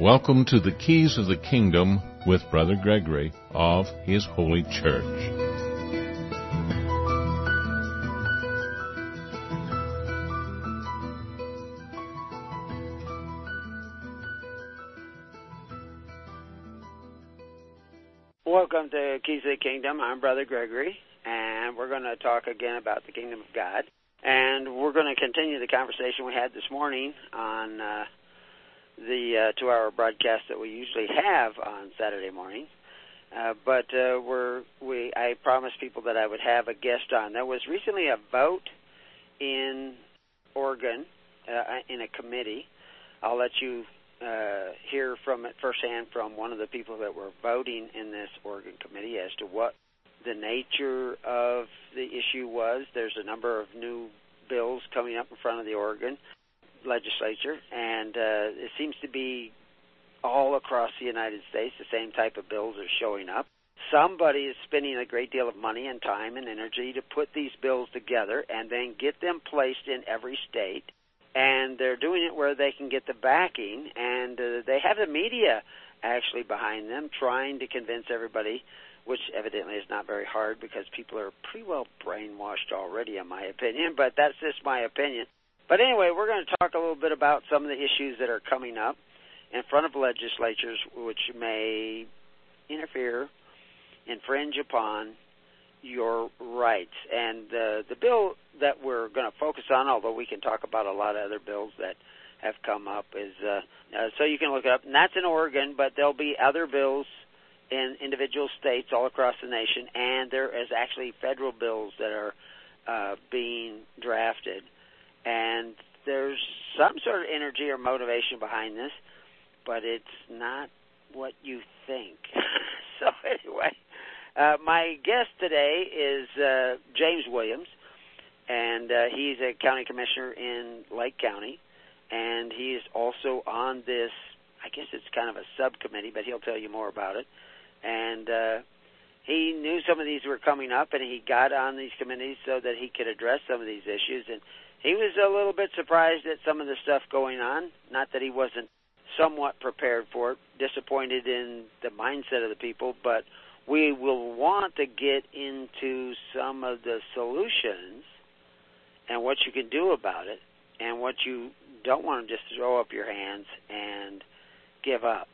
Welcome to the Keys of the Kingdom with Brother Gregory of His Holy Church. Welcome to Keys of the Kingdom. I'm Brother Gregory, and we're going to talk again about the Kingdom of God. And we're going to continue the conversation we had this morning on uh, the uh, two-hour broadcast that we usually have on Saturday morning. Uh, but uh, we're we I promised people that I would have a guest on. There was recently a vote in Oregon uh, in a committee. I'll let you uh, hear from it firsthand from one of the people that were voting in this Oregon committee as to what the nature of the issue was. There's a number of new bills coming up in front of the Oregon legislature, and uh, it seems to be all across the United States. The same type of bills are showing up. Somebody is spending a great deal of money and time and energy to put these bills together and then get them placed in every state. And they're doing it where they can get the backing, and uh, they have the media actually behind them trying to convince everybody, which evidently is not very hard because people are pretty well brainwashed already, in my opinion. But that's just my opinion. But anyway, we're going to talk a little bit about some of the issues that are coming up in front of legislatures which may interfere, infringe upon your rights. And uh, the bill that we're going to focus on, although we can talk about a lot of other bills that have come up, is uh, uh, so you can look it up. And that's in Oregon, but there'll be other bills in individual states all across the nation, and there is actually federal bills that are uh, being drafted and there's some sort of energy or motivation behind this, but it's not what you think. so anyway, uh, my guest today is uh, James Williams, and uh, he's a county commissioner in Lake County, and he is also on this. I guess it's kind of a subcommittee, but he'll tell you more about it. And uh, he knew some of these were coming up, and he got on these committees so that he could address some of these issues. And he was a little bit surprised at some of the stuff going on. Not that he wasn't somewhat prepared for it, disappointed in the mindset of the people, but we will want to get into some of the solutions and what you can do about it and what you don't want to just throw up your hands and give up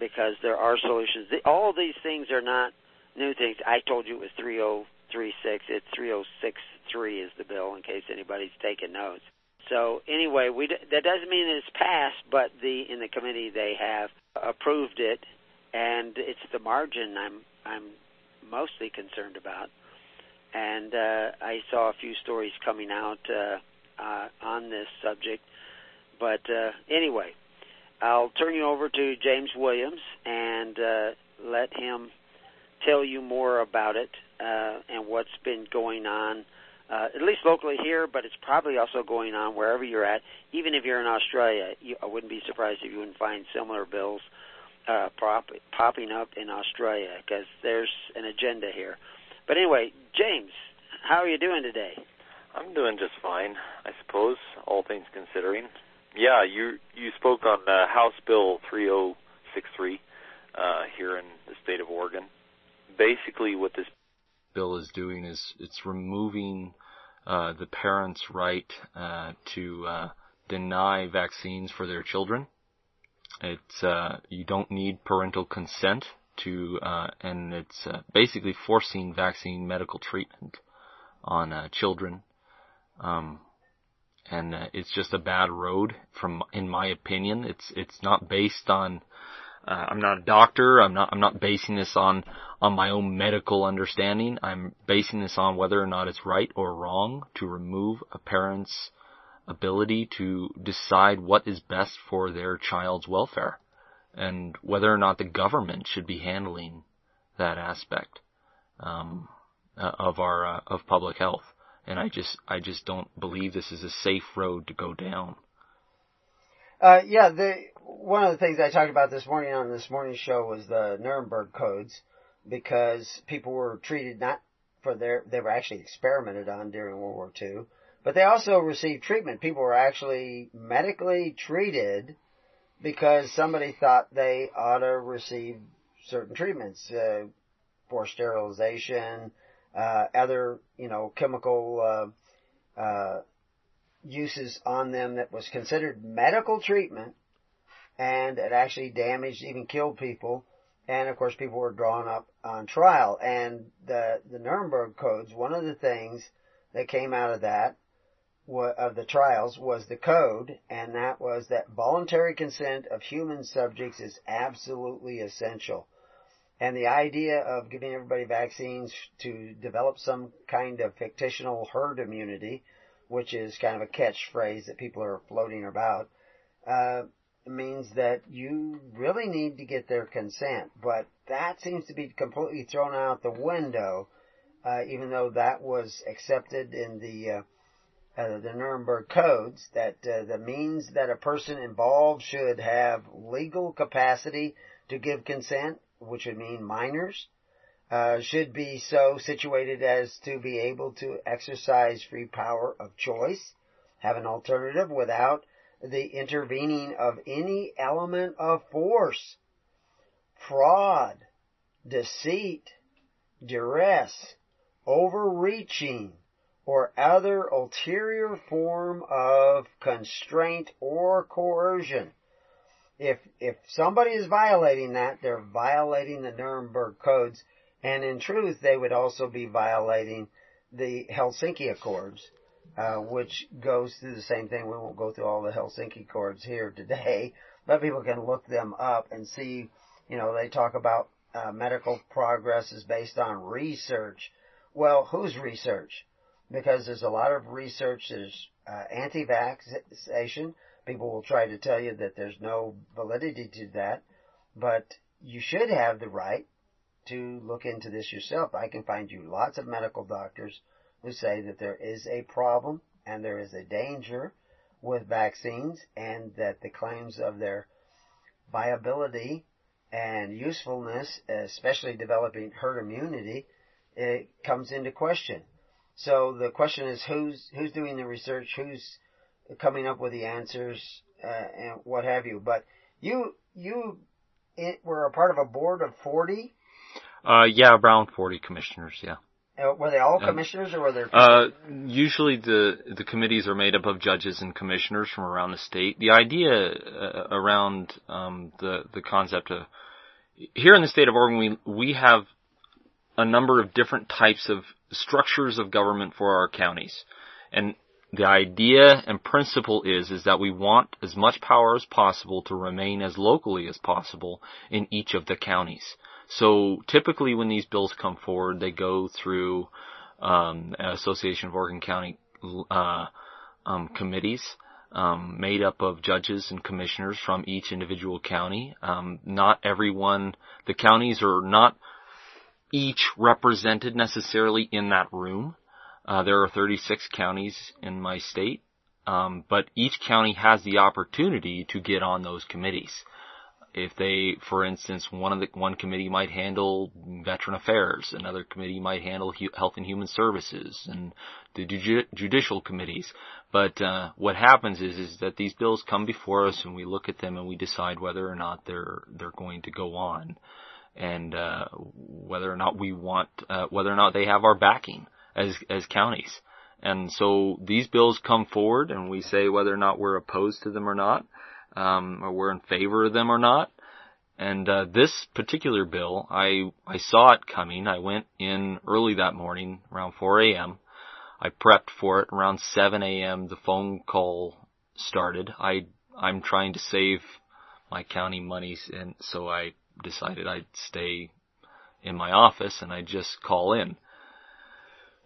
because there are solutions. All these things are not new things. I told you it was 3036. It's 306 three is the bill in case anybody's taking notes. So anyway, we that doesn't mean it's passed, but the in the committee they have approved it, and it's the margin I'm I'm mostly concerned about. And uh, I saw a few stories coming out uh, uh, on this subject, but uh, anyway, I'll turn you over to James Williams and uh, let him tell you more about it uh, and what's been going on uh, at least locally here, but it's probably also going on wherever you're at. Even if you're in Australia, you, I wouldn't be surprised if you wouldn't find similar bills uh, prop, popping up in Australia because there's an agenda here. But anyway, James, how are you doing today? I'm doing just fine, I suppose, all things considering. Yeah, you you spoke on uh, House Bill 3063 uh, here in the state of Oregon. Basically, what this bill is doing is it's removing uh, the parents' right uh, to uh, deny vaccines for their children. It's uh, you don't need parental consent to, uh, and it's uh, basically forcing vaccine medical treatment on children. Um, and it's just a bad road from, in my opinion. It's it's not based on uh, I'm not a doctor. I'm not, I'm not basing this on, on my own medical understanding. I'm basing this on whether or not it's right or wrong to remove a parent's ability to decide what is best for their child's welfare and whether or not the government should be handling that aspect, um, uh, of our, uh, of public health. And I just, I just don't believe this is a safe road to go down. Uh, yeah, the, one of the things I talked about this morning on this morning's show was the Nuremberg codes because people were treated not for their, they were actually experimented on during World War II, but they also received treatment. People were actually medically treated because somebody thought they ought to receive certain treatments uh, for sterilization, uh, other you know chemical uh, uh, uses on them that was considered medical treatment, and it actually damaged, even killed people. And of course, people were drawn up on trial. And the the Nuremberg codes, one of the things that came out of that of the trials was the code, and that was that voluntary consent of human subjects is absolutely essential. And the idea of giving everybody vaccines to develop some kind of fictional herd immunity, which is kind of a catchphrase that people are floating about, uh, means that you really need to get their consent. But that seems to be completely thrown out the window, uh, even though that was accepted in the uh, uh, the Nuremberg codes that uh, the means that a person involved should have legal capacity to give consent, which would mean minors, uh, should be so situated as to be able to exercise free power of choice, have an alternative without the intervening of any element of force, fraud, deceit, duress, overreaching, or other ulterior form of constraint or coercion. If, if somebody is violating that, they're violating the Nuremberg codes, and in truth, they would also be violating the Helsinki Accords, uh, which goes through the same thing. We won't go through all the Helsinki Accords here today, but people can look them up and see, you know, they talk about uh, medical progress is based on research. Well, whose research? because there's a lot of research there's uh, anti-vaccination. People will try to tell you that there's no validity to that, but you should have the right to look into this yourself. I can find you lots of medical doctors who say that there is a problem and there is a danger with vaccines and that the claims of their viability and usefulness, especially developing herd immunity, it comes into question. So the question is who's who's doing the research, who's coming up with the answers, uh, and what have you. But you you it, were a part of a board of forty. Uh, yeah, around forty commissioners. Yeah. Uh, were they all commissioners, or were there? Uh, usually the the committees are made up of judges and commissioners from around the state. The idea uh, around um, the the concept of here in the state of Oregon, we we have a number of different types of structures of government for our counties. And the idea and principle is, is that we want as much power as possible to remain as locally as possible in each of the counties. So typically when these bills come forward, they go through, um, Association of Oregon County, uh, um, committees. Um, made up of judges and commissioners from each individual county. Um, not everyone, the counties are not each represented necessarily in that room. Uh, there are 36 counties in my state, um, but each county has the opportunity to get on those committees. If they, for instance, one of the one committee might handle veteran affairs, another committee might handle health and human services, and the judicial committees. But uh, what happens is is that these bills come before us, and we look at them and we decide whether or not they're they're going to go on and uh, whether or not we want, uh, whether or not they have our backing as as counties. And so these bills come forward, and we say whether or not we're opposed to them or not, um, or we're in favor of them or not. And uh, this particular bill, I I saw it coming. I went in early that morning, around 4 a.m. I prepped for it around 7 a.m. The phone call started. I I'm trying to save my county monies, and so I decided I'd stay in my office and I'd just call in.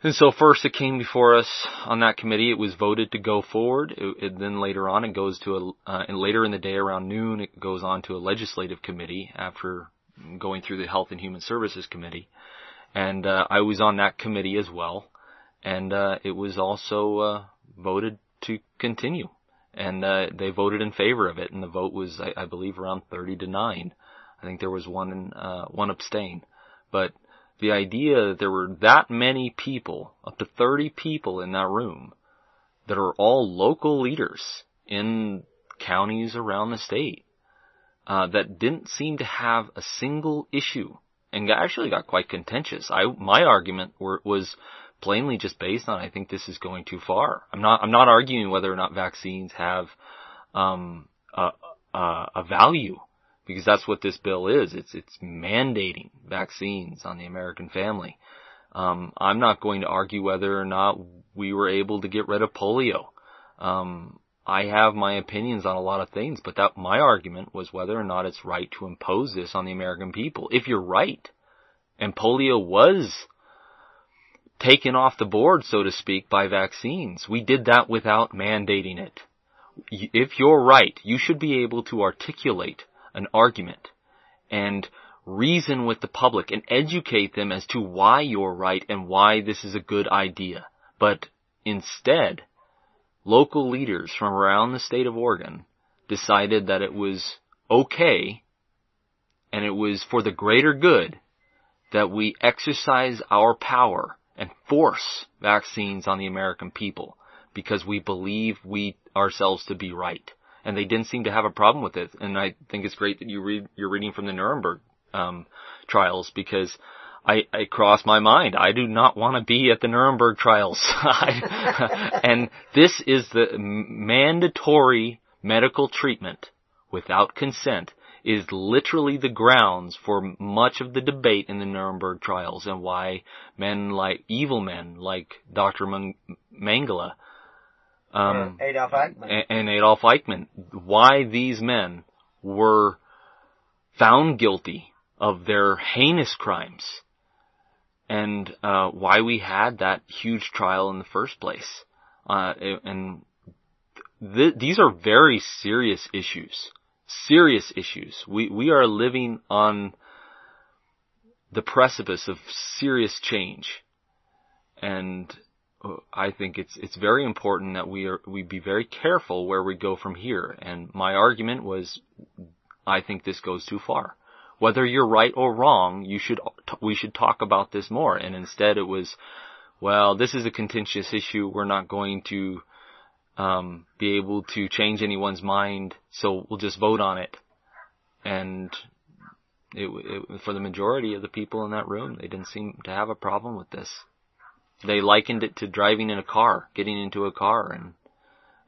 And so first it came before us on that committee. It was voted to go forward. It, it, then later on it goes to a, uh, and later in the day around noon it goes on to a legislative committee after going through the Health and Human Services Committee. And, uh, I was on that committee as well. And, uh, it was also, uh, voted to continue. And, uh, they voted in favor of it and the vote was, I, I believe, around 30 to 9. I think there was one uh, one abstain, but the idea that there were that many people, up to 30 people in that room, that are all local leaders in counties around the state, uh, that didn't seem to have a single issue and actually got quite contentious. I my argument were, was plainly just based on I think this is going too far. I'm not I'm not arguing whether or not vaccines have um, a, a, a value because that's what this bill is. It's it's mandating vaccines on the American family. Um, I'm not going to argue whether or not we were able to get rid of polio. Um, I have my opinions on a lot of things, but that my argument was whether or not it's right to impose this on the American people. If you're right, and polio was taken off the board, so to speak, by vaccines, we did that without mandating it. If you're right, you should be able to articulate an argument and reason with the public and educate them as to why you're right and why this is a good idea. But instead, local leaders from around the state of Oregon decided that it was okay and it was for the greater good that we exercise our power and force vaccines on the American people because we believe we ourselves to be right. And they didn't seem to have a problem with it. And I think it's great that you read, you're reading from the Nuremberg um, trials because I, I crossed my mind. I do not want to be at the Nuremberg trials. and this is the mandatory medical treatment without consent is literally the grounds for much of the debate in the Nuremberg trials and why men like evil men like Dr. Mengele um, Adolf Eichmann. and Adolf Eichmann, why these men were found guilty of their heinous crimes and uh, why we had that huge trial in the first place. Uh, and th- these are very serious issues. Serious issues. We we are living on the precipice of serious change, and uh, I think it's it's very important that we are we be very careful where we go from here. And my argument was, I think this goes too far whether you're right or wrong, you should, we should talk about this more. And instead it was, well, this is a contentious issue. We're not going to, um, be able to change anyone's mind. So we'll just vote on it. And it, it, for the majority of the people in that room, they didn't seem to have a problem with this. They likened it to driving in a car, getting into a car and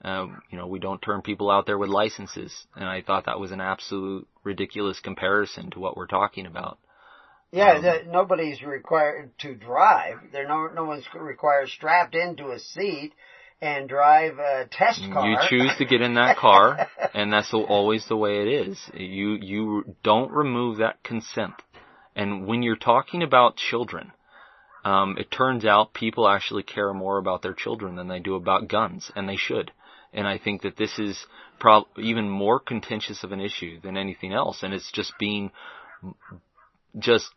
um, you know, we don't turn people out there with licenses, and I thought that was an absolute ridiculous comparison to what we're talking about. Yeah, um, nobody's required to drive. There no no one's required strapped into a seat and drive a test car. You choose to get in that car, and that's always the way it is. You you don't remove that consent. And when you're talking about children, um, it turns out people actually care more about their children than they do about guns, and they should. And I think that this is even more contentious of an issue than anything else. And it's just being just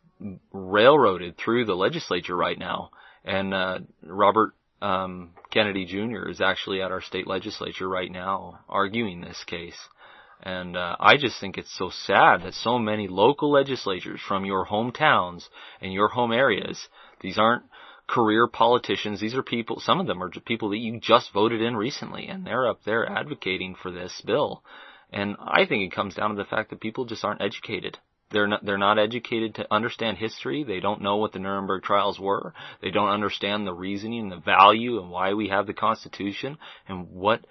railroaded through the legislature right now. And, uh, Robert, um, Kennedy Jr. is actually at our state legislature right now arguing this case. And uh, I just think it's so sad that so many local legislatures from your hometowns and your home areas, these aren't career politicians. These are people, some of them are people that you just voted in recently and they're up there advocating for this bill. And I think it comes down to the fact that people just aren't educated. They're not, they're not educated to understand history. They don't know what the Nuremberg trials were. They don't understand the reasoning and the value and why we have the Constitution and what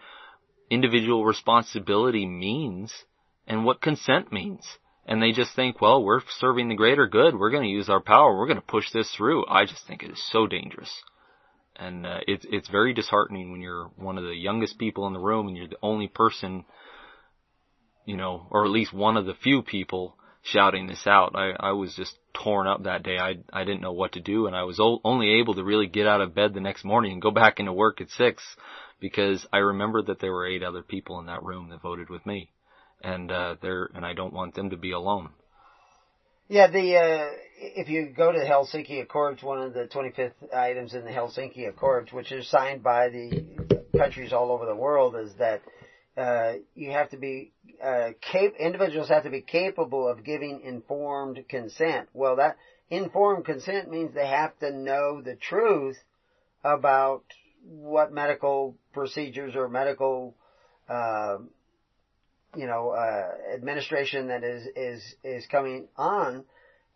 individual responsibility means and what consent means and they just think, well, we're serving the greater good. We're going to use our power. We're going to push this through. I just think it is so dangerous. And uh, it's it's very disheartening when you're one of the youngest people in the room and you're the only person, you know, or at least one of the few people shouting this out. I I was just torn up that day. I I didn't know what to do, and I was o- only able to really get out of bed the next morning and go back into work at six because I remembered that there were eight other people in that room that voted with me and uh, they're and I don't want them to be alone. Yeah, the uh, if you go to the Helsinki Accords, one of the 25th items in the Helsinki Accords, which is signed by the countries all over the world, is that uh, you have to be uh, cap- individuals have to be capable of giving informed consent. Well, that informed consent means they have to know the truth about what medical procedures or medical uh, you know, uh, administration that is, is, is coming on.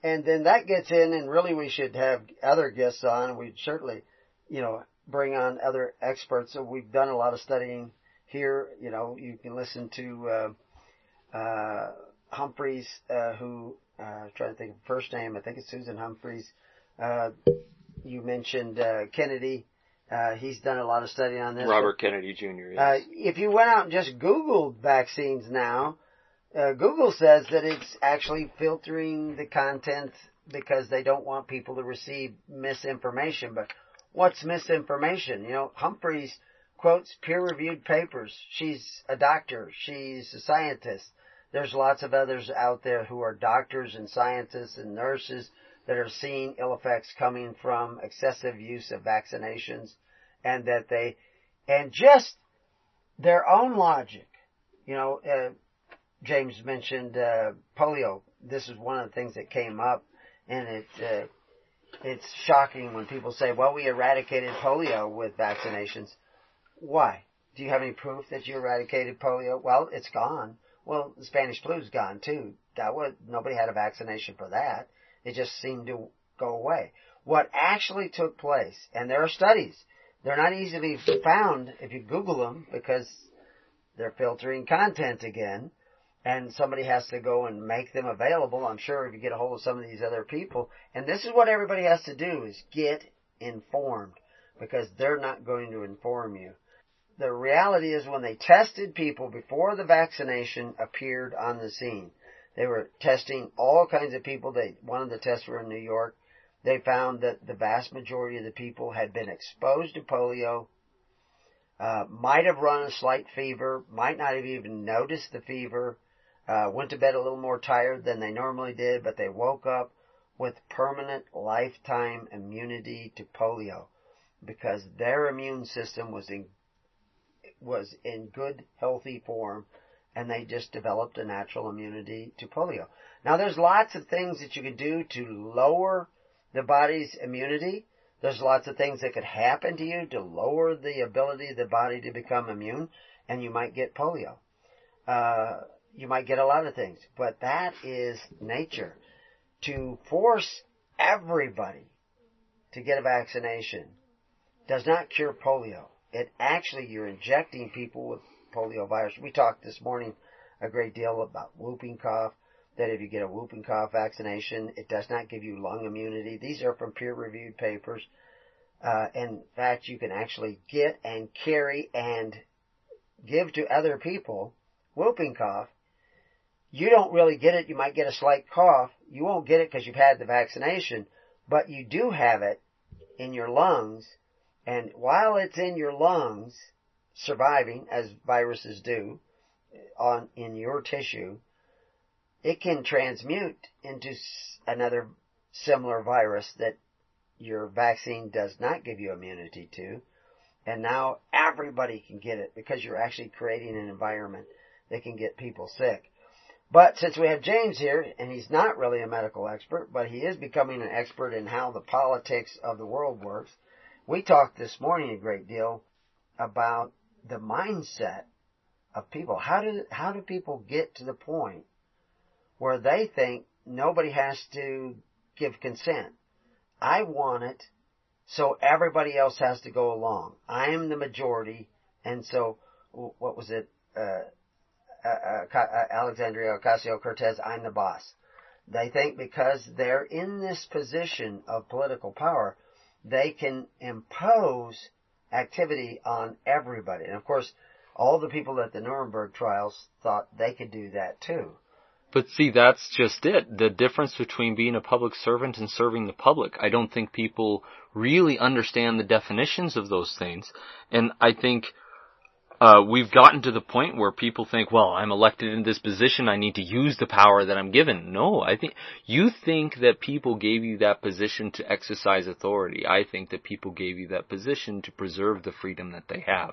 And then that gets in and really we should have other guests on. We'd certainly, you know, bring on other experts. So we've done a lot of studying here. You know, you can listen to, uh, uh, Humphries, uh, who, uh, trying to think of first name. I think it's Susan Humphries. Uh, you mentioned, uh, Kennedy. Uh, he's done a lot of study on this. Robert Kennedy Jr. Yes. Uh, if you went out and just Googled vaccines now, uh, Google says that it's actually filtering the content because they don't want people to receive misinformation. But what's misinformation? You know, Humphries quotes peer-reviewed papers. She's a doctor. She's a scientist. There's lots of others out there who are doctors and scientists and nurses that are seeing ill effects coming from excessive use of vaccinations and that they, and just their own logic. You know, uh, James mentioned uh, polio. This is one of the things that came up, and it uh, it's shocking when people say, "Well, we eradicated polio with vaccinations." Why? Do you have any proof that you eradicated polio? Well, it's gone. Well, the Spanish flu's gone too. That was nobody had a vaccination for that. It just seemed to go away. What actually took place, and there are studies, they're not easily found if you Google them because they're filtering content again and somebody has to go and make them available. I'm sure if you get a hold of some of these other people, and this is what everybody has to do is get informed because they're not going to inform you. The reality is when they tested people before the vaccination appeared on the scene, they were testing all kinds of people. They, one of the tests were in New York. They found that the vast majority of the people had been exposed to polio, uh, might have run a slight fever, might not have even noticed the fever, uh, went to bed a little more tired than they normally did, but they woke up with permanent lifetime immunity to polio because their immune system was in was in good healthy form and they just developed a natural immunity to polio. Now there's lots of things that you can do to lower the body's immunity. There's lots of things that could happen to you to lower the ability of the body to become immune and you might get polio. Uh, you might get a lot of things, but that is nature. To force everybody to get a vaccination does not cure polio. It actually, you're injecting people with polio virus. We talked this morning a great deal about whooping cough, that if you get a whooping cough vaccination, it does not give you lung immunity. These are from peer-reviewed papers. Uh, in fact, you can actually get and carry and give to other people whooping cough. You don't really get it. You might get a slight cough. You won't get it because you've had the vaccination, but you do have it in your lungs. And while it's in your lungs, surviving as viruses do on in your tissue, it can transmute into another similar virus that your vaccine does not give you immunity to. And now everybody can get it because you're actually creating an environment that can get people sick. But since we have James here, and he's not really a medical expert, but he is becoming an expert in how the politics of the world works, we talked this morning a great deal about the mindset of people. How do how do people get to the point where they think nobody has to give consent? I want it, so everybody else has to go along. I am the majority, and so what was it? Uh, uh, uh, uh Alexandria Ocasio Cortez, I'm the boss. They think because they're in this position of political power, they can impose activity on everybody. And of course, all the people at the Nuremberg trials thought they could do that too. But see, that's just it. The difference between being a public servant and serving the public. I don't think people really understand the definitions of those things. And I think uh, we've gotten to the point where people think, well, I'm elected in this position, I need to use the power that I'm given. No, I think, you think that people gave you that position to exercise authority. I think that people gave you that position to preserve the freedom that they have.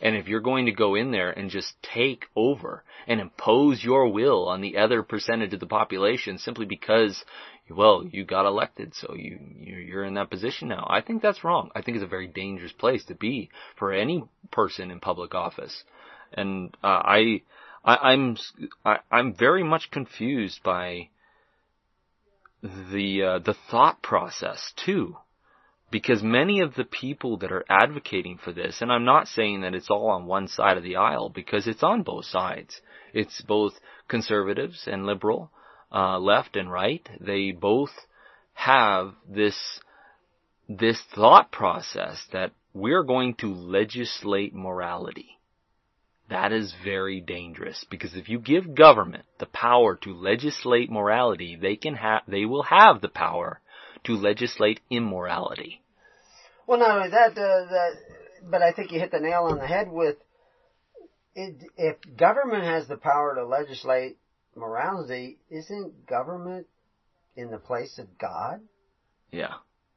And if you're going to go in there and just take over and impose your will on the other percentage of the population simply because, well, you got elected, so you, you're in that position now. I think that's wrong. I think it's a very dangerous place to be for any person in public office. And, uh, I, I, I'm I, I'm very much confused by the uh, the thought process too, because many of the people that are advocating for this, and I'm not saying that it's all on one side of the aisle because it's on both sides. It's both conservatives and liberal, uh, left and right. They both have this this thought process that we're going to legislate morality. That is very dangerous because if you give government the power to legislate morality, they can have, they will have the power to legislate immorality. Well, not only that, uh, that, but I think you hit the nail on the head with it, if government has the power to legislate morality, isn't government in the place of God? Yeah.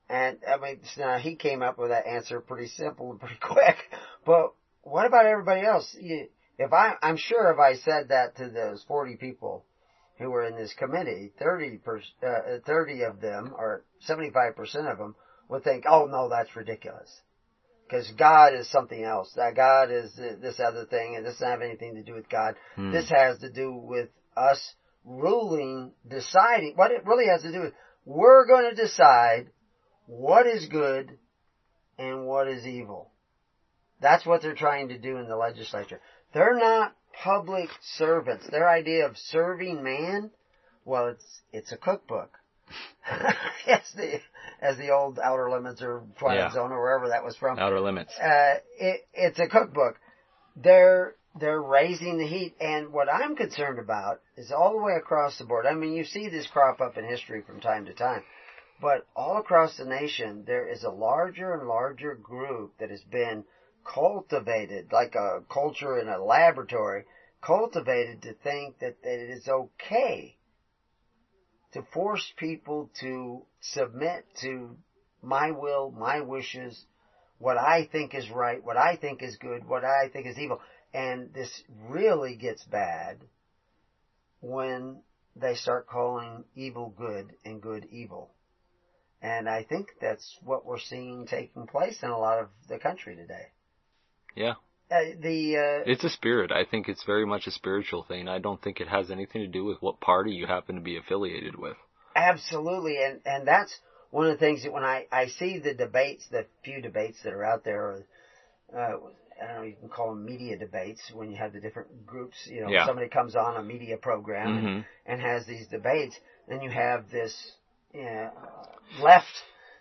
And I mean, now he came up with that answer pretty simple and pretty quick. But what about everybody else? If I, I'm sure if I said that to those 40 people who were in this committee, 30 per, uh, 30 of them or 75% of them would think, oh no, that's ridiculous. Because God is something else. That God is this other thing and this doesn't have anything to do with God. Hmm. This has to do with us ruling, deciding, what it really has to do with, we're going to decide what is good and what is evil. That's what they're trying to do in the legislature. They're not public servants. Their idea of serving man, well, it's, it's a cookbook. as the, as the old Outer Limits or Twilight yeah. Zone or wherever that was from. Outer Limits. Uh, it, it's a cookbook. They're, they're raising the heat. And what I'm concerned about is all the way across the board. I mean, you see this crop up in history from time to time. But all across the nation, there is a larger and larger group that has been cultivated, like a culture in a laboratory, cultivated to think that, that it is okay to force people to submit to my will, my wishes, what I think is right, what I think is good, what I think is evil. And this really gets bad when they start calling evil good and good evil. And I think that's what we're seeing taking place in a lot of the country today. Yeah. Uh, the uh, it's a spirit. I think it's very much a spiritual thing. I don't think it has anything to do with what party you happen to be affiliated with. Absolutely, and and that's one of the things that when I I see the debates, the few debates that are out there, uh, I don't know, you can call them media debates when you have the different groups. You know, yeah. somebody comes on a media program mm-hmm. and, and has these debates, then you have this you know, left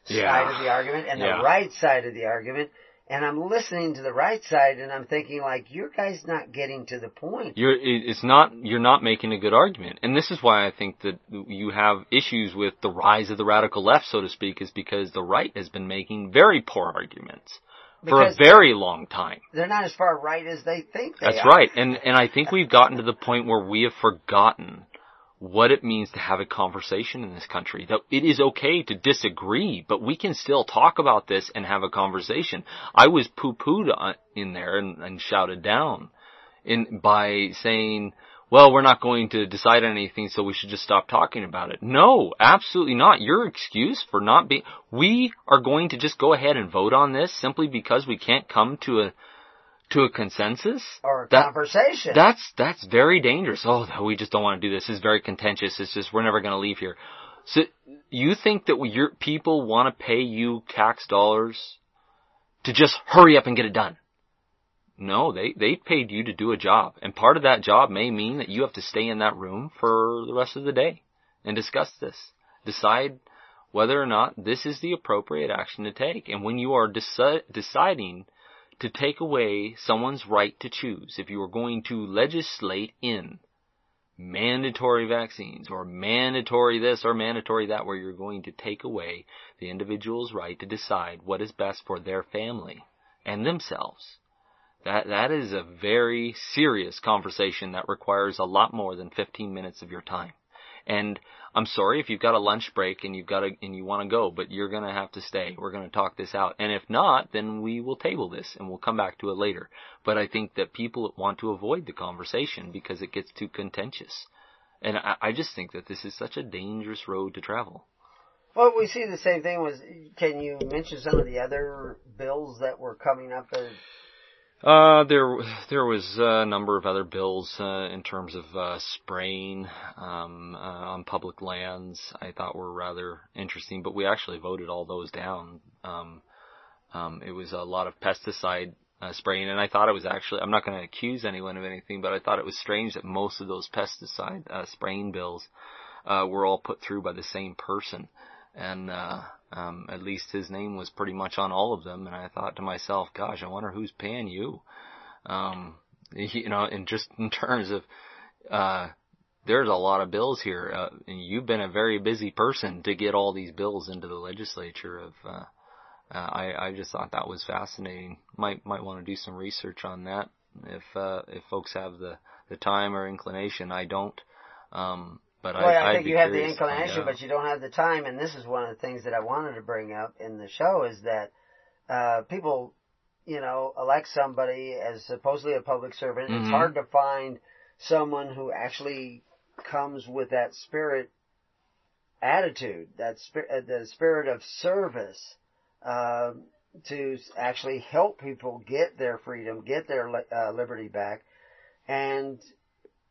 yeah. side of the argument and yeah. the right side of the argument, and I'm listening to the right side and I'm thinking like, your guy's not getting to the point. You're, it's not, you're not making a good argument. And this is why I think that you have issues with the rise of the radical left, so to speak, is because the right has been making very poor arguments. Because for a very long time. They're not as far right as they think they That's are. right. And, and I think we've gotten to the point where we have forgotten what it means to have a conversation in this country. That it is okay to disagree, but we can still talk about this and have a conversation. I was poo-pooed in there and, and shouted down in, by saying, well, we're not going to decide on anything, so we should just stop talking about it. No, absolutely not. Your excuse for not being, we are going to just go ahead and vote on this simply because we can't come to a, to a consensus or a that, conversation. That's that's very dangerous. Oh, we just don't want to do this. It's very contentious. It's just we're never going to leave here. So you think that your people want to pay you tax dollars to just hurry up and get it done? No, they they paid you to do a job, and part of that job may mean that you have to stay in that room for the rest of the day and discuss this, decide whether or not this is the appropriate action to take. And when you are deci- deciding to take away someone's right to choose. If you are going to legislate in mandatory vaccines or mandatory this or mandatory that where you're going to take away the individual's right to decide what is best for their family and themselves. That, that is a very serious conversation that requires a lot more than 15 minutes of your time. And I'm sorry if you've got a lunch break and you've got to, and you want to go, but you're going to have to stay. We're going to talk this out. And if not, then we will table this and we'll come back to it later. But I think that people want to avoid the conversation because it gets too contentious. And I, I just think that this is such a dangerous road to travel. Well, we see the same thing was, can you mention some of the other bills that were coming up? As- Uh, there there was a number of other bills uh, in terms of uh, spraying um, uh, on public lands. I thought were rather interesting, but we actually voted all those down. Um, um, it was a lot of pesticide uh, spraying, and I thought it was actually. I'm not going to accuse anyone of anything, but I thought it was strange that most of those pesticide uh, spraying bills uh, were all put through by the same person, and uh, um, at least his name was pretty much on all of them. And I thought to myself, gosh, I wonder who's paying you. Um, you know, and just in terms of, uh, there's a lot of bills here, uh, and you've been a very busy person to get all these bills into the legislature. Of, uh, uh, I, I just thought that was fascinating. Might might want to do some research on that if uh, if folks have the the time or inclination. I don't. Um, but well, I, I think you have the curious to find inclination, but you don't have the time. And this is one of the things that I wanted to bring up in the show is that uh, people, you know, elect somebody as supposedly a public servant. It's Mhm. hard to find someone who actually comes with that spirit attitude, that spirit, uh, the spirit of service, um, to actually help people get their freedom, get their uh, liberty back. And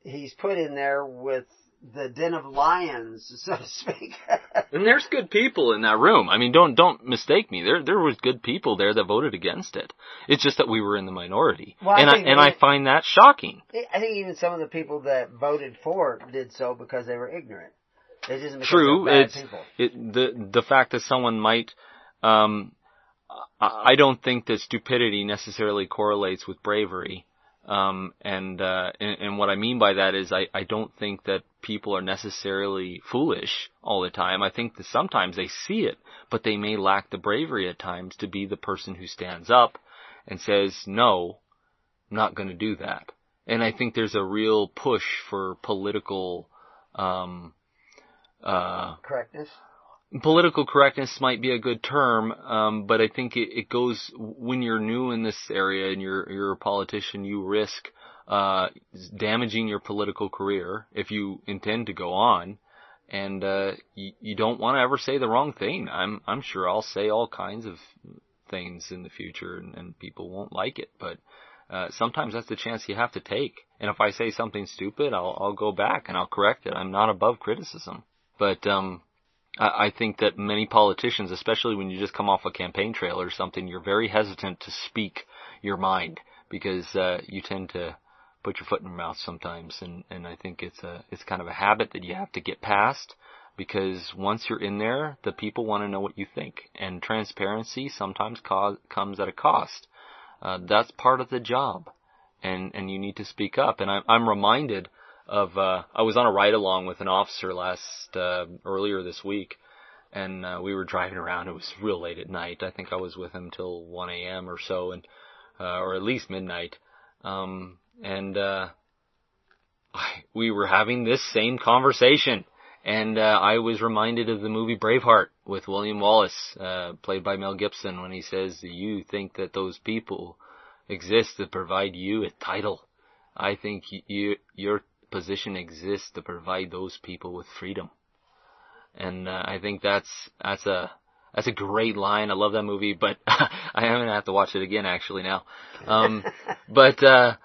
he's put in there with the den of lions, so to speak. And there's good people in that room. I mean, don't don't mistake me. There there was good people there that voted against it. It's just that we were in the minority, Well, and I and I find that shocking. I think even some of the people that voted for it did so because they were ignorant. Just because True, it's it the the fact that someone might. Um, I I don't think that stupidity necessarily correlates with bravery. Um, and, uh, and, and what I mean by that is I, I don't think that people are necessarily foolish all the time. I think that sometimes they see it, but they may lack the bravery at times to be the person who stands up and says, no, I'm not going to do that. And I think there's a real push for political, um, uh, Correctness. Political correctness might be a good term, um, but I think it, it goes when you're new in this area and you're you're a politician, you risk uh, damaging your political career if you intend to go on, and uh, you, you don't want to ever say the wrong thing. I'm I'm sure I'll say all kinds of things in the future, and, and people won't like it, but. Uh, sometimes that's the chance you have to take. And if I say something stupid, I'll, I'll go back and I'll correct it. I'm not above criticism. But, um, I I think that many politicians, especially when you just come off a campaign trail or something, you're very hesitant to speak your mind because uh, you tend to put your foot in your mouth sometimes, and and I think it's a it's kind of a habit that you have to get past because once you're in there, the people want to know what you think, and transparency sometimes co- comes at a cost. Uh, that's part of the job, and and you need to speak up. And I'm I'm reminded of uh, I was on a ride along with an officer last uh, earlier this week, and uh, we were driving around. It was real late at night. I think I was with him till 1 a.m. or so, and uh, or at least midnight. Um, and uh, I, we were having this same conversation, and uh, I was reminded of the movie Braveheart with William Wallace, uh, played by Mel Gibson, when he says, "You think that those people exist to provide you a title." I think you, your position exists to provide those people with freedom. And uh, I think that's that's a that's a great line. I love that movie, but I am gonna have to watch it again actually now. Um, but uh,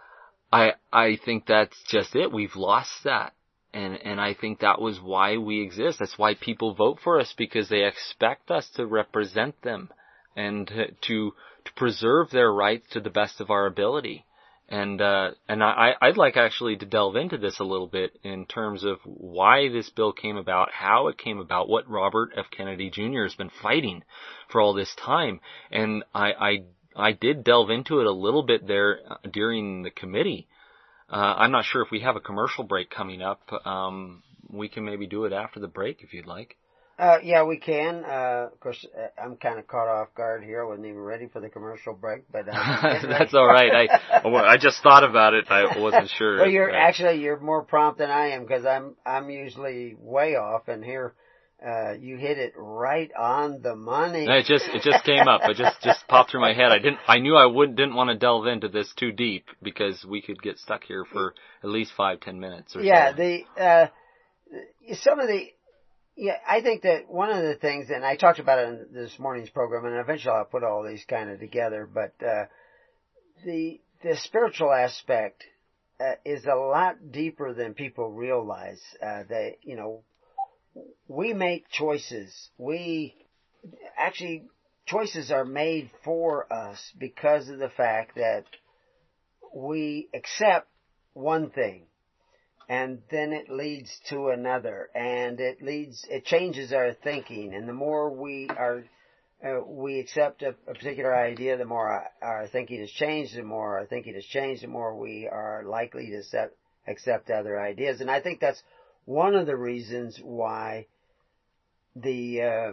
I I think that's just it. We've lost that, and and I think that was why we exist. That's why people vote for us because they expect us to represent them and to to, to preserve their rights to the best of our ability and uh, and I, I'd like actually to delve into this a little bit in terms of why this bill came about, how it came about, what Robert F. Kennedy Jr. has been fighting for all this time, and I I, I did delve into it a little bit there uh, during the committee. Uh, I'm not sure if we have a commercial break coming up. Um, we can maybe do it after the break if you'd like. Uh, yeah, we can. Uh, of course, uh, I'm kind of caught off guard here. I wasn't even ready for the commercial break, but uh, That's all right. I I just thought about it. I wasn't sure. well, you're Uh, actually you're more prompt than I am because I'm I'm usually way off, and here uh, you hit it right on the money. No, it just it just came up. It just just popped through my head. I didn't. I knew I wouldn't didn't want to delve into this too deep because we could get stuck here for at least five ten minutes or yeah, so. the uh, some of the yeah, I think that one of the things, and I talked about it in this morning's program, and eventually I'll put all these kind of together, but uh, the the spiritual aspect uh, is a lot deeper than people realize. Uh, they, you know, we make choices. We actually choices are made for us because of the fact that we accept one thing and then it leads to another and it leads it changes our thinking. And the more we are uh, we accept a, a, particular idea the more our, our, thinking has changed the more our thinking has changed the more we are likely to set, accept other ideas. And i think that's one of the reasons why the uh,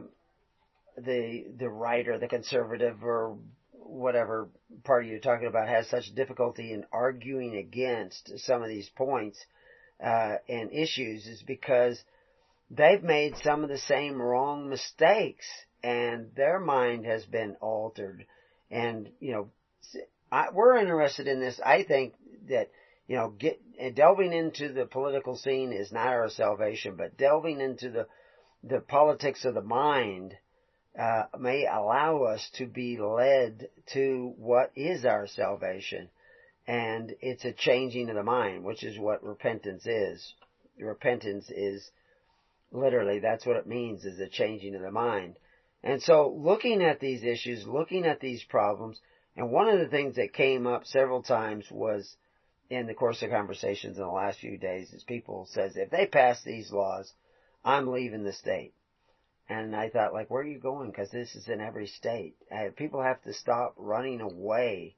the the right or the conservative or whatever party you're talking about has such difficulty in arguing against some of these points uh, and issues is because they've made some of the same wrong mistakes and their mind has been altered. And, you know, I, we're interested in this. I think that, you know, get, delving into the political scene is not our salvation, but delving into the, the politics of the mind, uh, may allow us to be led to what is our salvation and it's a changing of the mind, which is what repentance is. Repentance is literally, that's what it means, is a changing of the mind. And so looking at these issues, looking at these problems, and one of the things that came up several times was in the course of conversations in the last few days is people says, if they pass these laws, I'm leaving the state. And I thought, like, where are you going? Because this is in every state. Uh, people have to stop running away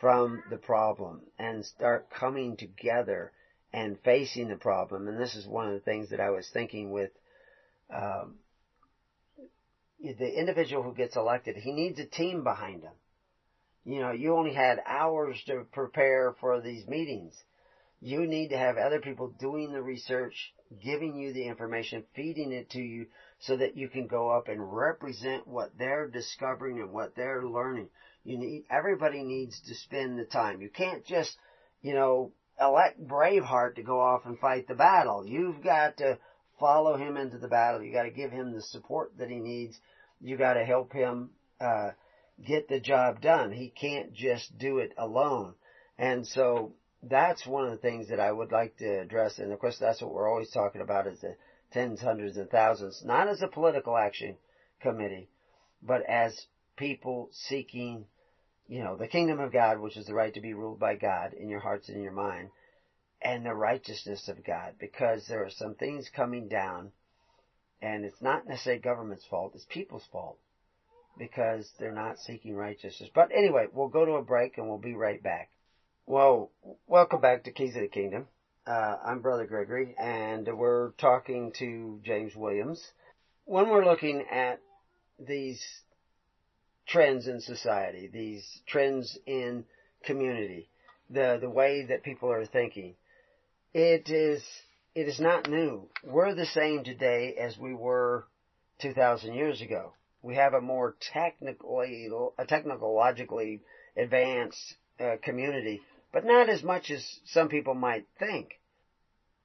from the problem and start coming together and facing the problem. And this is one of the things that I was thinking with um, the individual who gets elected. He needs a team behind him. You know, you only had hours to prepare for these meetings. You need to have other people doing the research, giving you the information, feeding it to you so that you can go up and represent what they're discovering and what they're learning. You need, everybody needs to spend the time. You can't just, you know, elect Braveheart to go off and fight the battle. You've got to follow him into the battle. You got to give him the support that he needs. You got to help him, uh, get the job done. He can't just do it alone. And so that's one of the things that I would like to address. And of course, that's what we're always talking about is the tens, hundreds, and thousands, not as a political action committee, but as people seeking you know, the kingdom of God, which is the right to be ruled by God in your hearts and in your mind, and the righteousness of God, because there are some things coming down, and it's not necessarily government's fault, it's people's fault, because they're not seeking righteousness. But anyway, we'll go to a break and we'll be right back. Well, welcome back to Keys of the Kingdom. Uh, I'm Brother Gregory, and we're talking to James Williams. When we're looking at these trends in society, these trends in community, the, the way that people are thinking. It is, it is not new. We're the same today as we were 2,000 years ago. We have a more technically, a technologically advanced uh, community, but not as much as some people might think.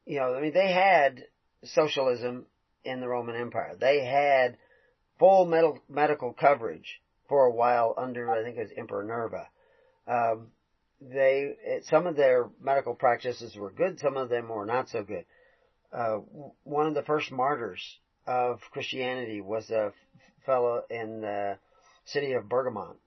You know, I mean, they had socialism in the Roman Empire. They had full medical, medical coverage for a while under, I think it was Emperor Nerva. Um, they, some of their medical practices were good, some of them were not so good. Uh, one of the first martyrs of Christianity was a fellow in the city of Bergamo,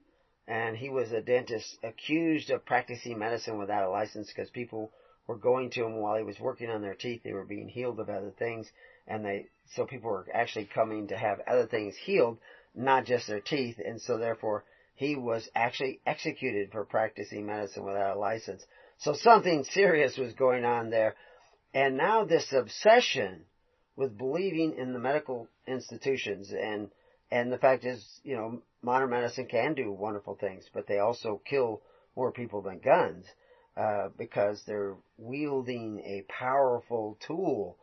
and he was a dentist accused of practicing medicine without a license because people were going to him while he was working on their teeth. They were being healed of other things, and they so people were actually coming to have other things healed not just their teeth, and so therefore he was actually executed for practicing medicine without a license. So something serious was going on there. And now this obsession with believing in the medical institutions and and the fact is, you know, modern medicine can do wonderful things, but they also kill more people than guns uh, because they're wielding a powerful tool.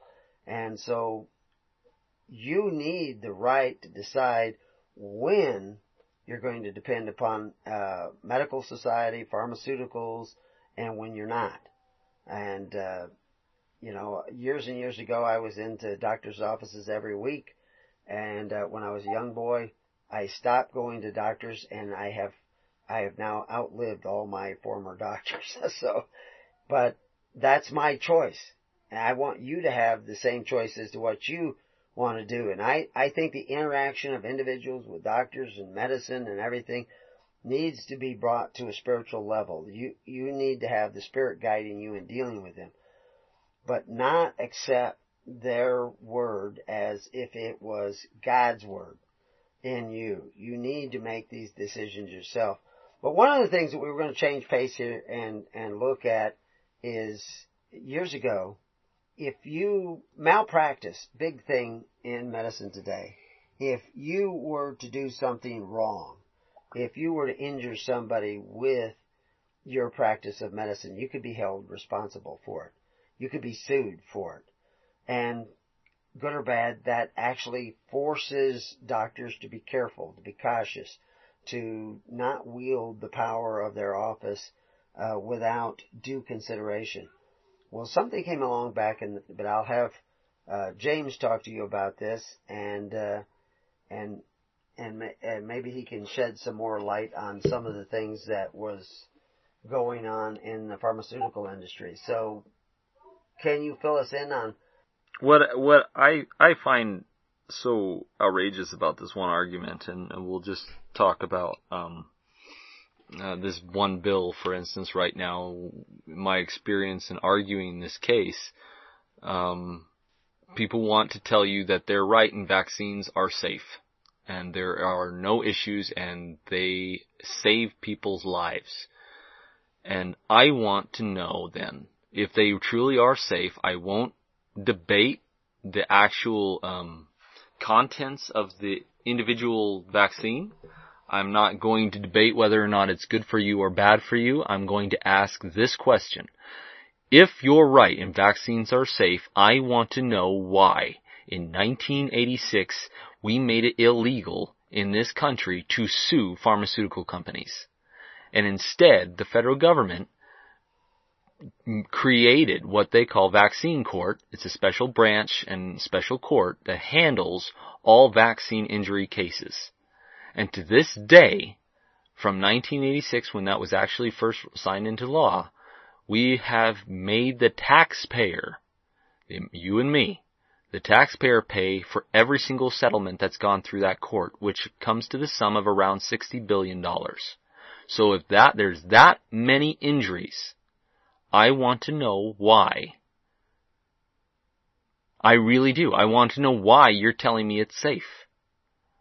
And so you need the right to decide when you're going to depend upon uh, medical society, pharmaceuticals, and when you're not. And uh, you know, years and years ago, I was into doctors' offices every week, and uh, when I was a young boy, I stopped going to doctors, and I have I have now outlived all my former doctors. so, but that's my choice. And I want you to have the same choice as to what you want to do. And I, I think the interaction of individuals with doctors and medicine and everything needs to be brought to a spiritual level. You, you need to have the Spirit guiding you in dealing with them. But not accept their word as if it was God's word in you. You need to make these decisions yourself. But one of the things that we were going to change pace here and, and look at is years ago, if you malpractice, big thing in medicine today, if you were to do something wrong, if you were to injure somebody with your practice of medicine, you could be held responsible for it. You could be sued for it. And good or bad, that actually forces doctors to be careful, to be cautious, to not wield the power of their office uh, without due consideration. Well, something came along back in, but I'll have uh, James talk to you about this, and uh, and and, and maybe he can shed some more light on some of the things that was going on in the pharmaceutical industry. So, can you fill us in on what what I I find so outrageous about this one argument, and, and we'll just talk about um, uh, this one bill, for instance, right now. My experience in arguing this case, um, people want to tell you that they're right and vaccines are safe, and there are no issues, and they save people's lives. And I want to know then if they truly are safe. I won't debate the actual um, contents of the individual vaccine. I'm not going to debate whether or not it's good for you or bad for you. I'm going to ask this question. If you're right and vaccines are safe, I want to know why in 1986 we made it illegal in this country to sue pharmaceutical companies. And instead, the federal government created what they call vaccine court. It's a special branch and special court that handles all vaccine injury cases. And to this day, from 1986 when that was actually first signed into law, we have made the taxpayer, you and me, the taxpayer pay for every single settlement that's gone through that court, which comes to the sum of around $60 billion. So if that, there's that many injuries I want to know why. I really do. I want to know why you're telling me it's safe.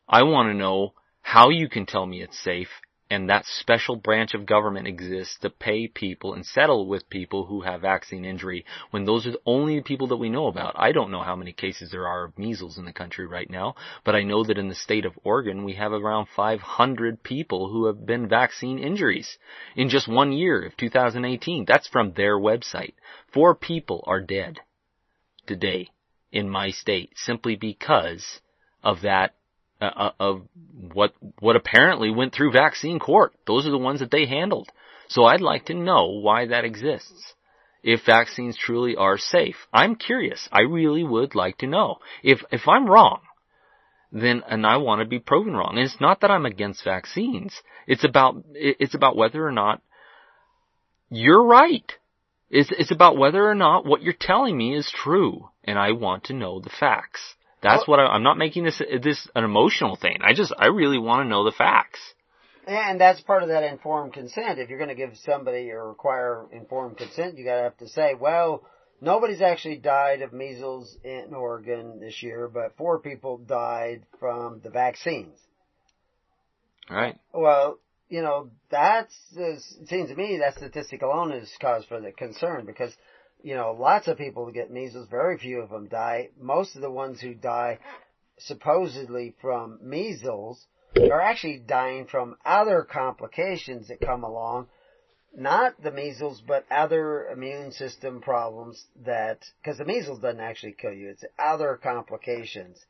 I want to know how you can tell me it's safe and that special branch of government exists to pay people and settle with people who have vaccine injury when those are the only people that we know about. I don't know how many cases there are of measles in the country right now, but I know that in the state of Oregon we have around 500 people who have been vaccine injuries in just one year of 2018. That's from their website. Four people are dead today in my state simply because of that uh, uh, of what what apparently went through vaccine court. Those are the ones that they handled. So I'd like to know why that exists. If vaccines truly are safe. I'm curious. I really would like to know. If if I'm wrong, then and I want to be proven wrong. And it's not that I'm against vaccines. It's about it's about whether or not you're right. It's it's about whether or not what you're telling me is true, and I want to know the facts. That's well, what I, am not making this this an emotional thing. I just I really want to know the facts. And that's part of that informed consent. If you're going to give somebody or require informed consent, you got to have to say, well, nobody's actually died of measles in Oregon this year, but four people died from the vaccines. Right. Well, you know, that's, it seems to me that statistic alone is cause for the concern because you know, lots of people get measles, very few of them die. Most of the ones who die supposedly from measles are actually dying from other complications that come along. Not the measles, but other immune system problems that, because the measles doesn't actually kill you, it's other complications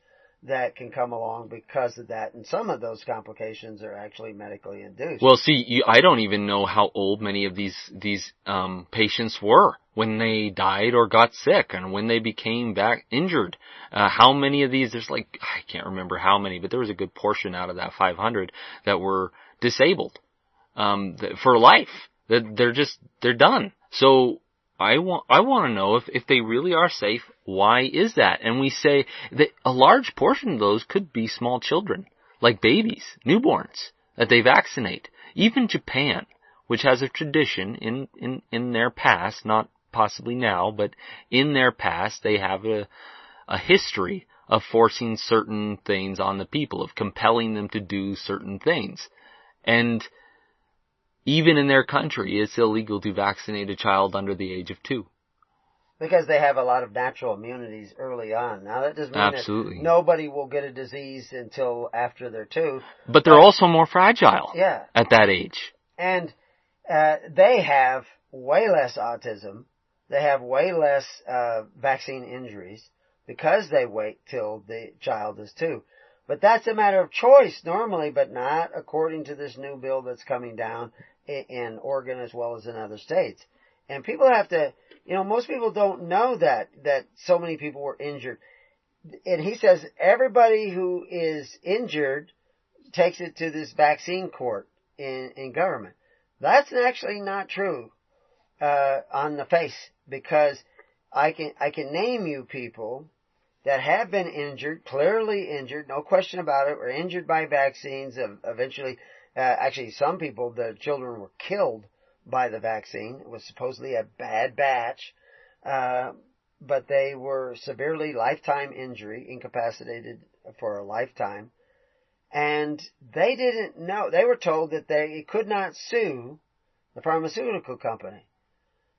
that can come along because of that, and some of those complications are actually medically induced. Well, see, you, I don't even know how old many of these these um, patients were when they died or got sick, and when they became back injured. Uh, how many of these? There's like I can't remember how many, but there was a good portion out of that 500 that were disabled. um, for life. That they're just they're done. So I want I want to know if if they really are safe. Why is that? And we say that a large portion of those could be small children, like babies, newborns that they vaccinate. Even Japan, which has a tradition in in in their past, not possibly now, but in their past, they have a a history of forcing certain things on the people, of compelling them to do certain things. And even in their country, it's illegal to vaccinate a child under the age of two. Because they have a lot of natural immunities early on. Now that doesn't mean Absolutely. that nobody will get a disease until after they're two. But they're also more fragile Yeah. at that age. And uh, they have way less autism. They have way less uh, vaccine injuries because they wait till the child is two. But that's a matter of choice normally, but not according to this new bill that's coming down in Oregon as well as in other states. And people have to, you know, most people don't know that, that so many people were injured. And he says everybody who is injured takes it to this vaccine court in, in government. That's actually not true, uh, on the face because I can, I can name you people that have been injured, clearly injured, no question about it, were injured by vaccines. Eventually, uh, actually, some people, the children were killed by the vaccine. It was supposedly a bad batch, uh, but they were severely lifetime injury, incapacitated for a lifetime, and they didn't know. They were told that they could not sue the pharmaceutical company.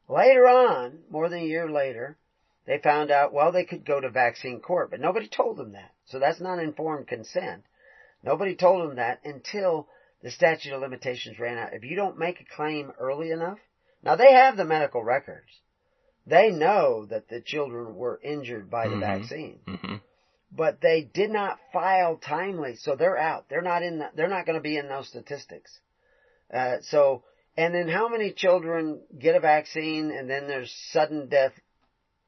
Later on, more than a year later, they found out, well, they could go to vaccine court, but nobody told them that. So that's not informed consent. Nobody told them that until the statute of limitations ran out. If you don't make a claim early enough, now they have the medical records. They know that the children were injured by the Mhm. vaccine, hmm but they did not file timely, so they're out. They're not in. The, they're not going to be in those statistics. Uh, so, and then how many children get a vaccine and then there's sudden death,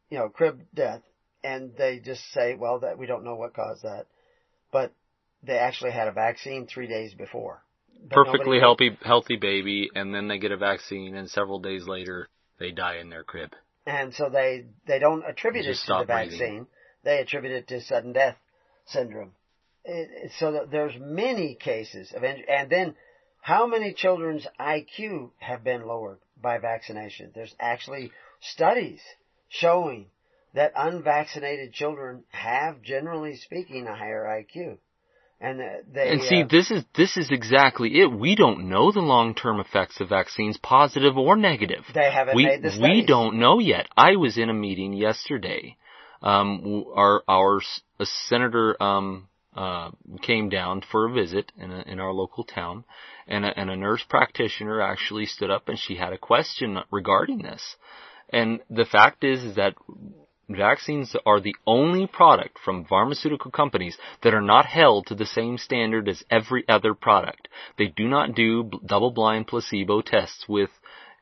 you know, crib death, and they just say, well, that we don't know what caused that, but they actually had a vaccine three days before. Perfectly healthy, healthy baby, and then they get a vaccine, and several days later they die in their crib. And so they, they don't attribute Just it to the breathing. vaccine. They attribute it to sudden death syndrome. It, so there's many cases of injury. And then how many children's IQ have been lowered by vaccination? There's actually studies showing that unvaccinated children have, generally speaking, a higher IQ. And they, And see, uh, this is this is exactly it. We don't know the long-term effects of vaccines, positive or negative. they haven't we made the we don't know yet. I was in a meeting yesterday. Um, our our senator um, uh, came down for a visit in a, in our local town, and a, and a nurse practitioner actually stood up and she had a question regarding this. And the fact is, is that vaccines are the only product from pharmaceutical companies that are not held to the same standard as every other product. They do not do double-blind placebo tests with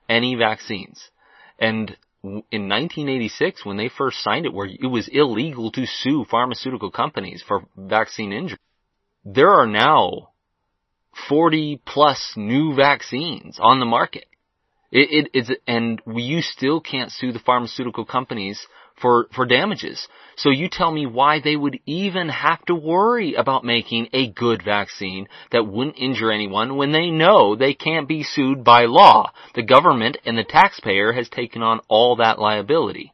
any vaccines. And in 1986, when they first signed it, where it was illegal to sue pharmaceutical companies for vaccine injury, there are now 40 plus new vaccines on the market. It, it, it's, and you still can't sue the pharmaceutical companies for, for damages. So you tell me why they would even have to worry about making a good vaccine that wouldn't injure anyone when they know they can't be sued by law. The government and the taxpayer has taken on all that liability.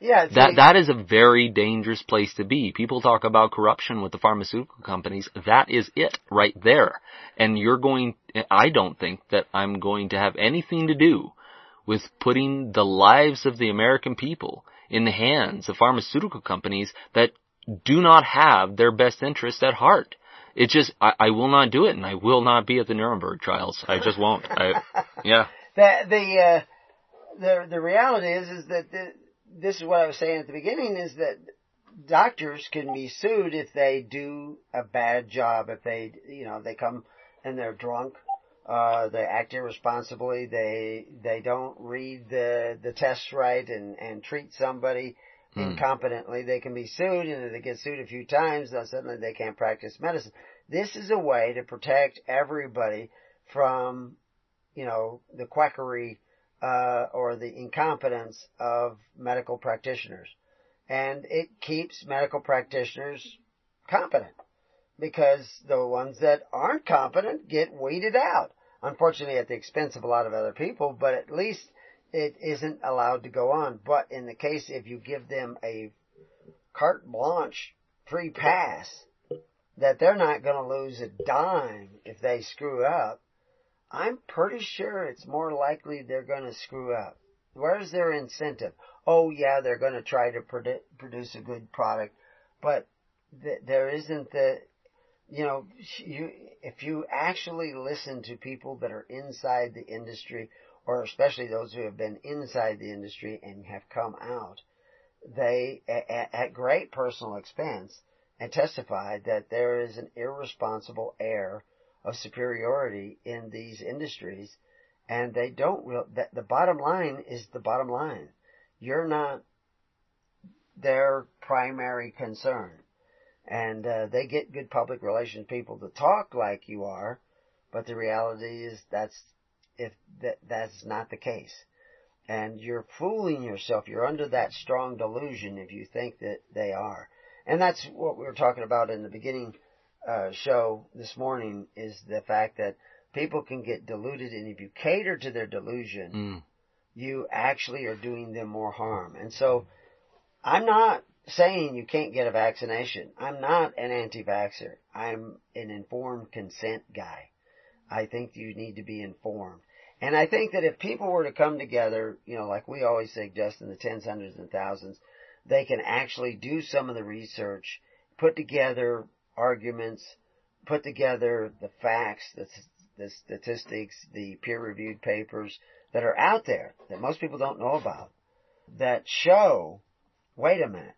Yeah, That see- that is a very dangerous place to be. People talk about corruption with the pharmaceutical companies. That is it right there. And you're going I don't think that I'm going to have anything to do with putting the lives of the American people in the hands of pharmaceutical companies that do not have their best interest at heart. It just I, I will not do it and I will not be at the Nuremberg trials. I just won't. I yeah. the the uh, the the reality is is that the, this is what I was saying at the beginning is that doctors can be sued if they do a bad job if they you know they come and they're drunk uh they act irresponsibly they they don't read the the tests right and and treat somebody Hmm. incompetently they can be sued and if they get sued a few times then suddenly they can't practice medicine this is a way to protect everybody from, you know, the quackery, uh, or the incompetence of medical practitioners. And it keeps medical practitioners competent because the ones that aren't competent get weeded out. Unfortunately at the expense of a lot of other people, but at least it isn't allowed to go on. But in the case if you give them a carte blanche free pass, that they're not going to lose a dime if they screw up, I'm pretty sure it's more likely they're going to screw up. Where's their incentive? Oh yeah, they're going to try to produce a good product, but th- there isn't the, you know, you, if you actually listen to people that are inside the industry, or especially those who have been inside the industry and have come out, they, at, at great personal expense, and testified that there is an irresponsible air of superiority in these industries and they don't that the bottom line is the bottom line. You're not their primary concern. And uh, they get good public relations people to talk like you are, but the reality is that's if that that's not the case. And you're fooling yourself. You're under that strong delusion if you think that they are. And that's what we were talking about in the beginning uh, show this morning is the fact that people can get deluded and if you cater to their delusion, mm. you actually are doing them more harm. And so I'm not saying you can't get a vaccination. I'm not an anti-vaxxer. I'm an informed consent guy. I think you need to be informed. And I think that if people were to come together, you know, like we always suggest in the tens, hundreds, and thousands, they can actually do some of the research, put together arguments, put together the facts, the, the statistics, the peer-reviewed papers that are out there that most people don't know about that show, wait a minute.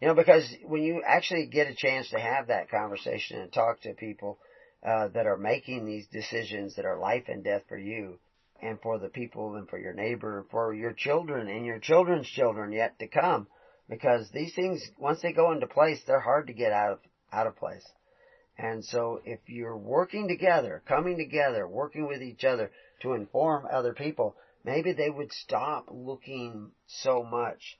You know, because when you actually get a chance to have that conversation and talk to people uh, that are making these decisions that are life and death for you and for the people and for your neighbor, and for your children and your children's children yet to come, because these things, once they go into place, they're hard to get out of, out of place. And so if you're working together, coming together, working with each other to inform other people, maybe they would stop looking so much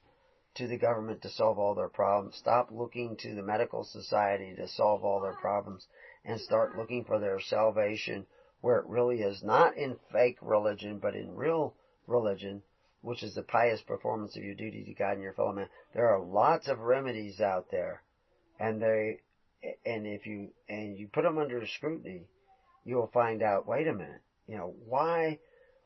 to the government to solve all their problems, stop looking to the medical society to solve all their problems, and start looking for their salvation where it really is not in fake religion, but in real religion, which is the pious performance of your duty to God and your fellow man. There are lots of remedies out there, and they, and if you and you put them under scrutiny, you will find out. Wait a minute, you know why?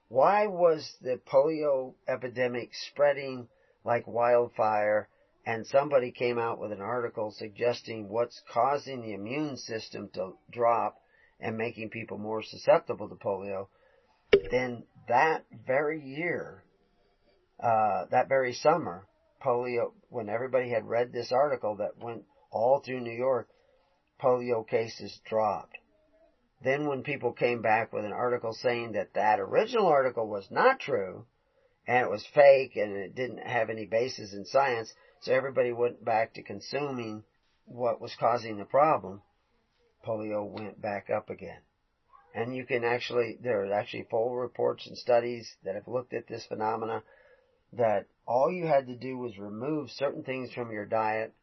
Why was the polio epidemic spreading like wildfire? And somebody came out with an article suggesting what's causing the immune system to drop and making people more susceptible to polio. Then that very year, uh, that very summer, polio, when everybody had read this article that went all through New York, polio cases dropped. Then when people came back with an article saying that that original article was not true, and it was fake and it didn't have any basis in science, so everybody went back to consuming what was causing the problem, polio went back up again. And you can actually, there are actually full reports and studies that have looked at this phenomena that all you had to do was remove certain things from your diet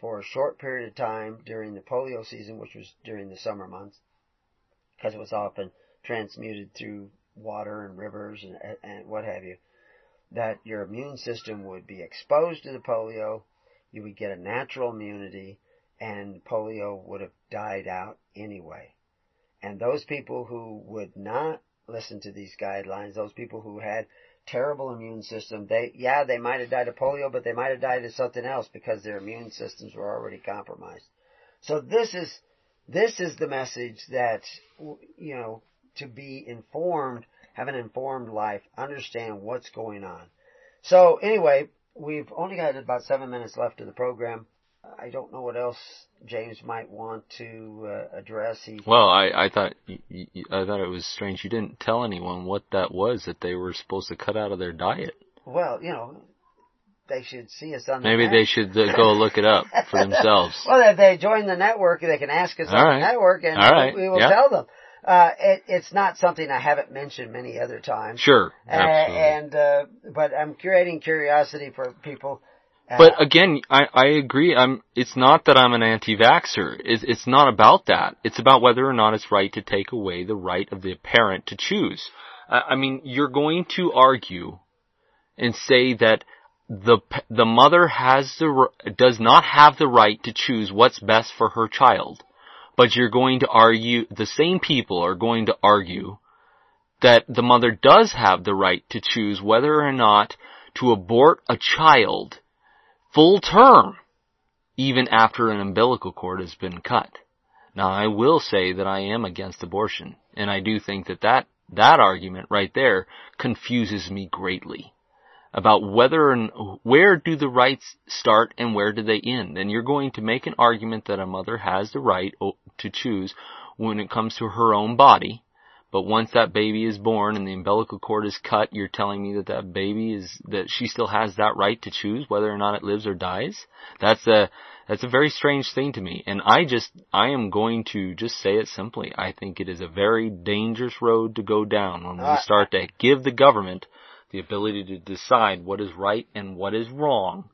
for a short period of time during the polio season, which was during the summer months, because it was often transmuted through water and rivers and, and what have you, that your immune system would be exposed to the polio, you would get a natural immunity, and polio would have died out anyway. And those people who would not listen to these guidelines, those people who had terrible immune system. They, yeah, they might have died of polio, but they might have died of something else because their immune systems were already compromised. So this is, this is the message that, you know, to be informed, have an informed life, understand what's going on. So anyway, we've only got about seven minutes left of the program. I don't know what else James might want to uh, address. He, well, I, I thought I thought it was strange you didn't tell anyone what that was that they were supposed to cut out of their diet. Well, you know, they should see us on. Maybe the they should uh, go look it up for themselves. well, if they join the network, they can ask us All on right. the network, and right. we will yeah. tell them. uh, it, it's not something I haven't mentioned many other times. Sure, Uh, and uh, but I'm creating curiosity for people. Uh, But again, I, I agree. I'm. It's not that I'm an anti-vaxxer. It's, it's not about that. It's about whether or not it's right to take away the right of the parent to choose. I, I mean, you're going to argue and say that the the mother has the does not have the right to choose what's best for her child. But you're going to argue the same people are going to argue that the mother does have the right to choose whether or not to abort a child full term, even after an umbilical cord has been cut. Now, I will say that I am against abortion, and I do think that that, that argument right there confuses me greatly about whether and where do the rights start and where do they end. And you're going to make an argument that a mother has the right to choose when it comes to her own body, but once that baby is born and the umbilical cord is cut, you're telling me that that baby is, that she still has that right to choose whether or not it lives or dies? That's a, that's a very strange thing to me. And I just, I am going to just say it simply. I think it is a very dangerous road to go down when we Uh, start to give the government the ability to decide what is right and what is wrong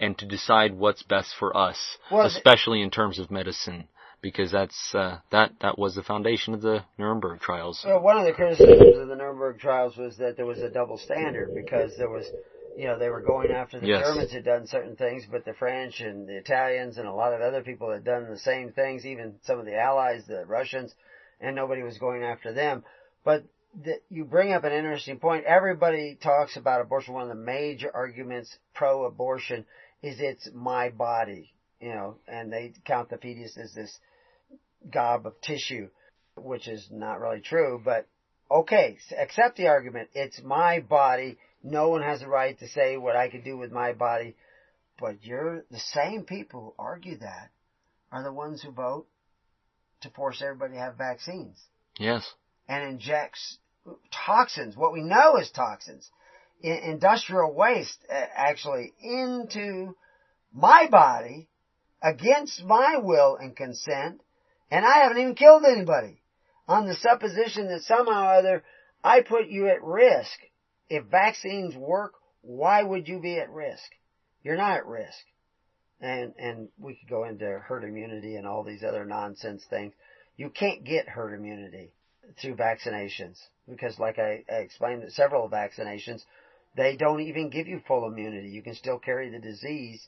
and to decide what's best for us, Well, especially in terms of medicine. Because that's uh, that that was the foundation of the Nuremberg trials. Well, one of the criticisms of the Nuremberg trials was that there was a double standard because there was, you know, they were going after the Yes. Germans had done certain things, but the French and the Italians and a lot of other people had done the same things, even some of the Allies, the Russians, and nobody was going after them. But the, you bring up an interesting point. Everybody talks about abortion. One of the major arguments pro-abortion is it's my body, you know, and they count the fetus as this gob of tissue which is not really true, but okay, accept the argument. It's my body. No one has the right to say what I can do with my body. But you're the same people who argue that are the ones who vote to force everybody to have vaccines Yes. and injects toxins, what we know is toxins, industrial waste actually into my body against my will and consent, and I haven't even killed anybody on the supposition that somehow or other I put you at risk. If vaccines work, why would you be at risk? You're not at risk. And, and we could go into herd immunity and all these other nonsense things. You can't get herd immunity through vaccinations because like I, I explained that several vaccinations, they don't even give you full immunity. You can still carry the disease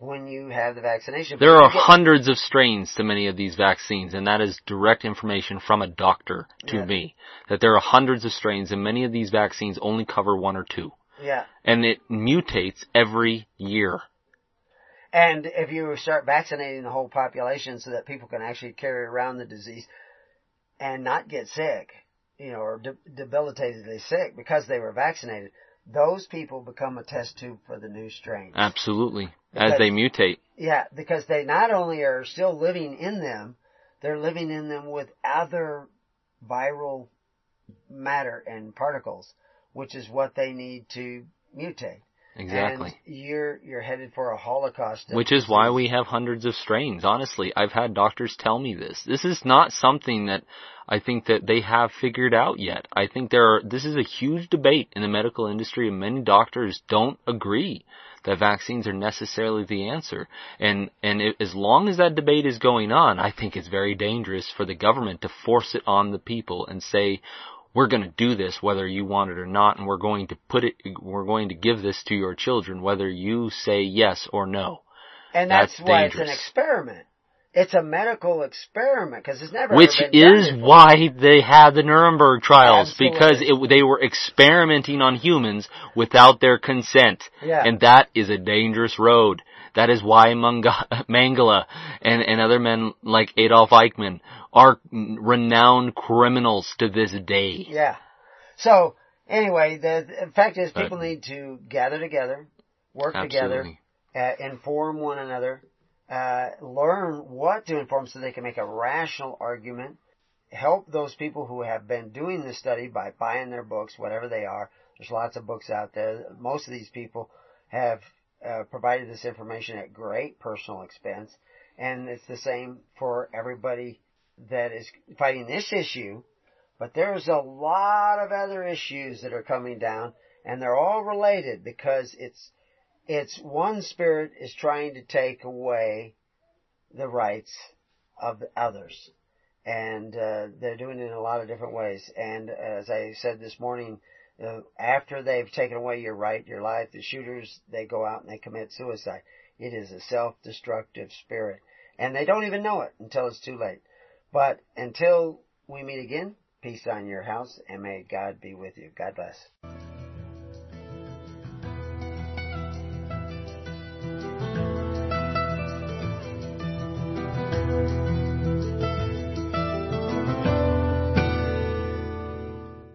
when you have the vaccination. There are hundreds of strains to many of these vaccines, and that is direct information from a doctor to Yeah. me. That there are hundreds of strains, and many of these vaccines only cover one or two. Yeah. And it mutates every year. And if you start vaccinating the whole population so that people can actually carry around the disease and not get sick, you know, or de- debilitatedly sick because they were vaccinated, those people become a test tube for the new strains. Absolutely. As they mutate. Yeah, because they not only are still living in them, they're living in them with other viral matter and particles, which is what they need to mutate. Exactly. And you're you're headed for a holocaust. Which is why we have hundreds of strains. Honestly, I've had doctors tell me this. This is not something that I think that they have figured out yet. I think there are, this is a huge debate in the medical industry and many doctors don't agree that vaccines are necessarily the answer. And, and it, as long as that debate is going on, I think it's very dangerous for the government to force it on the people and say, we're going to do this whether you want it or not, and we're going to put it, we're going to give this to your children whether you say yes or no. And that's, That's why it's an experiment. It's a medical experiment because it's never Which is why they had the Nuremberg trials Absolutely. because it, they were experimenting on humans without their consent, Yeah. and that is a dangerous road. That is why Manga, Mengele and, and other men like Adolf Eichmann are renowned criminals to this day. Yeah. So anyway, the, the fact is, But- people need to gather together, work together, uh, inform one another, uh, learn what to inform so they can make a rational argument, help those people who have been doing this study by buying their books, whatever they are. There's lots of books out there. Most of these people have uh, provided this information at great personal expense, and it's the same for everybody that is fighting this issue But there's a lot of other issues that are coming down and they're all related because it's, it's one spirit is trying to take away the rights of the others. And, uh, they're doing it in a lot of different ways. And as I said this morning, uh, after they've taken away your right, your life, the shooters, they go out and they commit suicide. It is a self-destructive spirit. And they don't even know it until it's too late. But until we meet again, peace on your house and may God be with you. God bless.